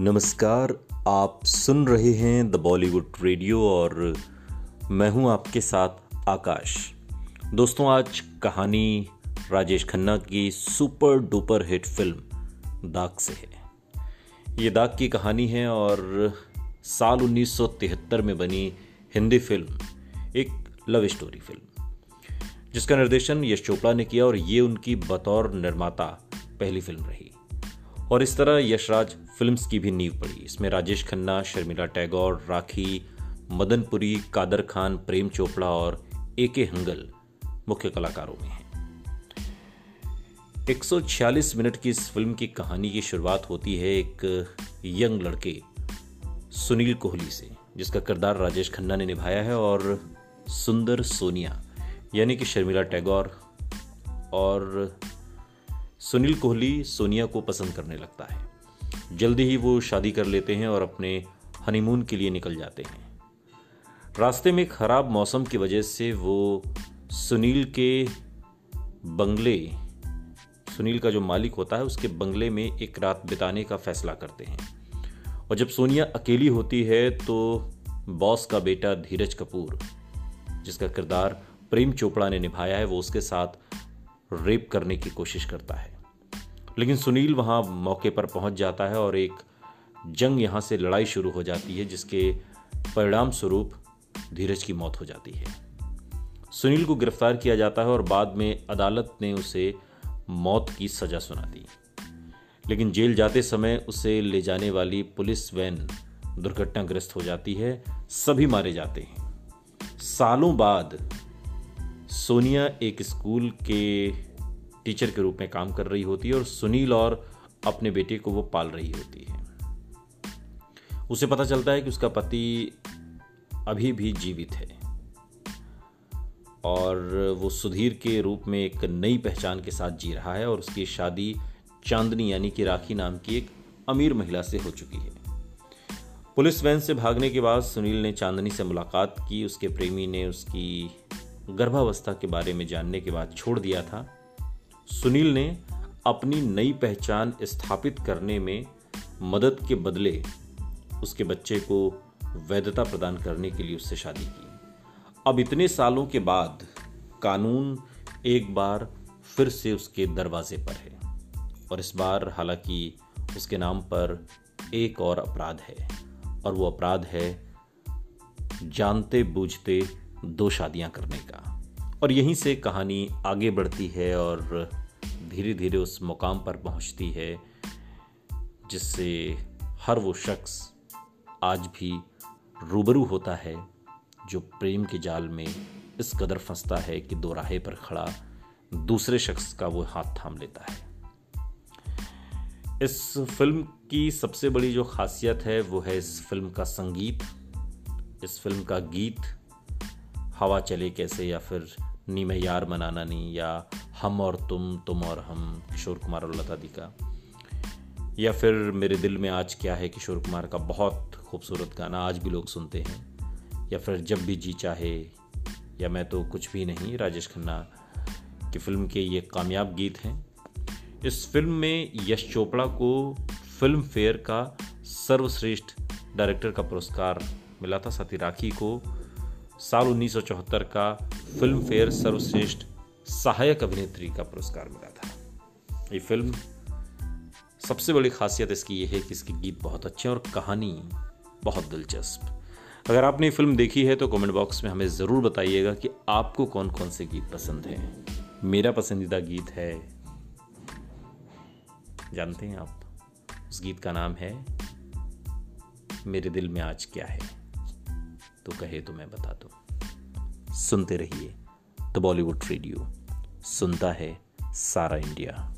नमस्कार, आप सुन रहे हैं द बॉलीवुड रेडियो और मैं हूँ आपके साथ आकाश। दोस्तों, आज कहानी राजेश खन्ना की सुपर डुपर हिट फ़िल्म दाग से है। ये दाग की कहानी है और साल 1973 में बनी हिंदी फ़िल्म, एक लव स्टोरी फ़िल्म, जिसका निर्देशन यश चोपड़ा ने किया और ये उनकी बतौर निर्माता पहली फ़िल्म रही। और इस तरह यशराज फिल्म्स की भी नींव पड़ी। इसमें राजेश खन्ना, शर्मिला टैगोर, राखी, मदनपुरी, कादर खान, प्रेम चोपड़ा और ए के हंगल मुख्य कलाकारों में हैं। 146 मिनट की इस फ़िल्म की कहानी की शुरुआत होती है एक यंग लड़के सुनील कोहली से, जिसका किरदार राजेश खन्ना ने निभाया है और सुंदर सोनिया, यानी कि शर्मिला टैगोर और सुनील कोहली सोनिया को पसंद करने लगता है। जल्दी ही वो शादी कर लेते हैं और अपने हनीमून के लिए निकल जाते हैं। रास्ते में खराब मौसम की वजह से वो सुनील के बंगले, सुनील का जो मालिक होता है, उसके बंगले में एक रात बिताने का फैसला करते हैं। और जब सोनिया अकेली होती है तो बॉस का बेटा धीरज कपूर, जिसका किरदार प्रेम चोपड़ा ने निभाया है, वो उसके साथ रेप करने की कोशिश करता है। लेकिन सुनील वहाँ मौके पर पहुँच जाता है और एक जंग यहाँ से लड़ाई शुरू हो जाती है, जिसके परिणाम स्वरूप धीरज की मौत हो जाती है। सुनील को गिरफ़्तार किया जाता है और बाद में अदालत ने उसे मौत की सजा सुना दी। लेकिन जेल जाते समय उसे ले जाने वाली पुलिस वैन दुर्घटनाग्रस्त हो जाती है। सभी मारे जाते हैं। सालों बाद सोनिया एक स्कूल के टीचर के रूप में काम कर रही होती है और सुनील और अपने बेटे को वो पाल रही होती है। उसे पता चलता है कि उसका पति अभी भी जीवित है और वो सुधीर के रूप में एक नई पहचान के साथ जी रहा है और उसकी शादी चांदनी यानी कि राखी नाम की एक अमीर महिला से हो चुकी है। पुलिस वैन से भागने के बाद सुनील ने चांदनी से मुलाकात की, उसके प्रेमी ने उसकी गर्भावस्था के बारे में जानने के बाद छोड़ दिया था, सुनील ने अपनी नई पहचान स्थापित करने में मदद के बदले उसके बच्चे को वैधता प्रदान करने के लिए उससे शादी की। अब इतने सालों के बाद कानून एक बार फिर से उसके दरवाजे पर है और इस बार हालाँकि उसके नाम पर एक और अपराध है और वो अपराध है जानते बूझते दो शादियाँ करने का। और यहीं से कहानी आगे बढ़ती है और धीरे धीरे उस मुकाम पर पहुँचती है, जिससे हर वो शख्स आज भी रूबरू होता है, जो प्रेम के जाल में इस कदर फंसता है कि दो राहे पर खड़ा दूसरे शख्स का वो हाथ थाम लेता है। इस फ़िल्म की सबसे बड़ी जो खासियत है, वो है इस फ़िल्म का संगीत। इस फ़िल्म का गीत हवा चले कैसे या फिर नी में यार मनाना नहीं या हम और तुम तुम और हम, किशोर कुमार और लता दी का। या फिर मेरे दिल में आज क्या है किशोर कुमार का बहुत खूबसूरत गाना, आज भी लोग सुनते हैं। या फिर जब भी जी चाहे, या मैं तो कुछ भी नहीं, राजेश खन्ना की फ़िल्म के ये कामयाब गीत हैं। इस फ़िल्म में यश चोपड़ा को फ़िल्म फेयर का सर्वश्रेष्ठ डायरेक्टर का पुरस्कार मिला था, साथी राखी को। साल 1974 का फ़िल्म फेयर सर्वश्रेष्ठ सहायक अभिनेत्री का पुरस्कार मिला था। ये फ़िल्म सबसे बड़ी खासियत इसकी ये है कि इसके गीत बहुत अच्छे हैं और कहानी बहुत दिलचस्प। अगर आपने फ़िल्म देखी है तो कमेंट बॉक्स में हमें ज़रूर बताइएगा कि आपको कौन कौन से गीत पसंद हैं। मेरा पसंदीदा गीत है, जानते हैं आप, उस गीत का नाम है, मेरे दिल में आज क्या है? तो कहे तो मैं बता दूँ। सुनते रहिए द बॉलीवुड रेडियो। सुनता है सारा इंडिया।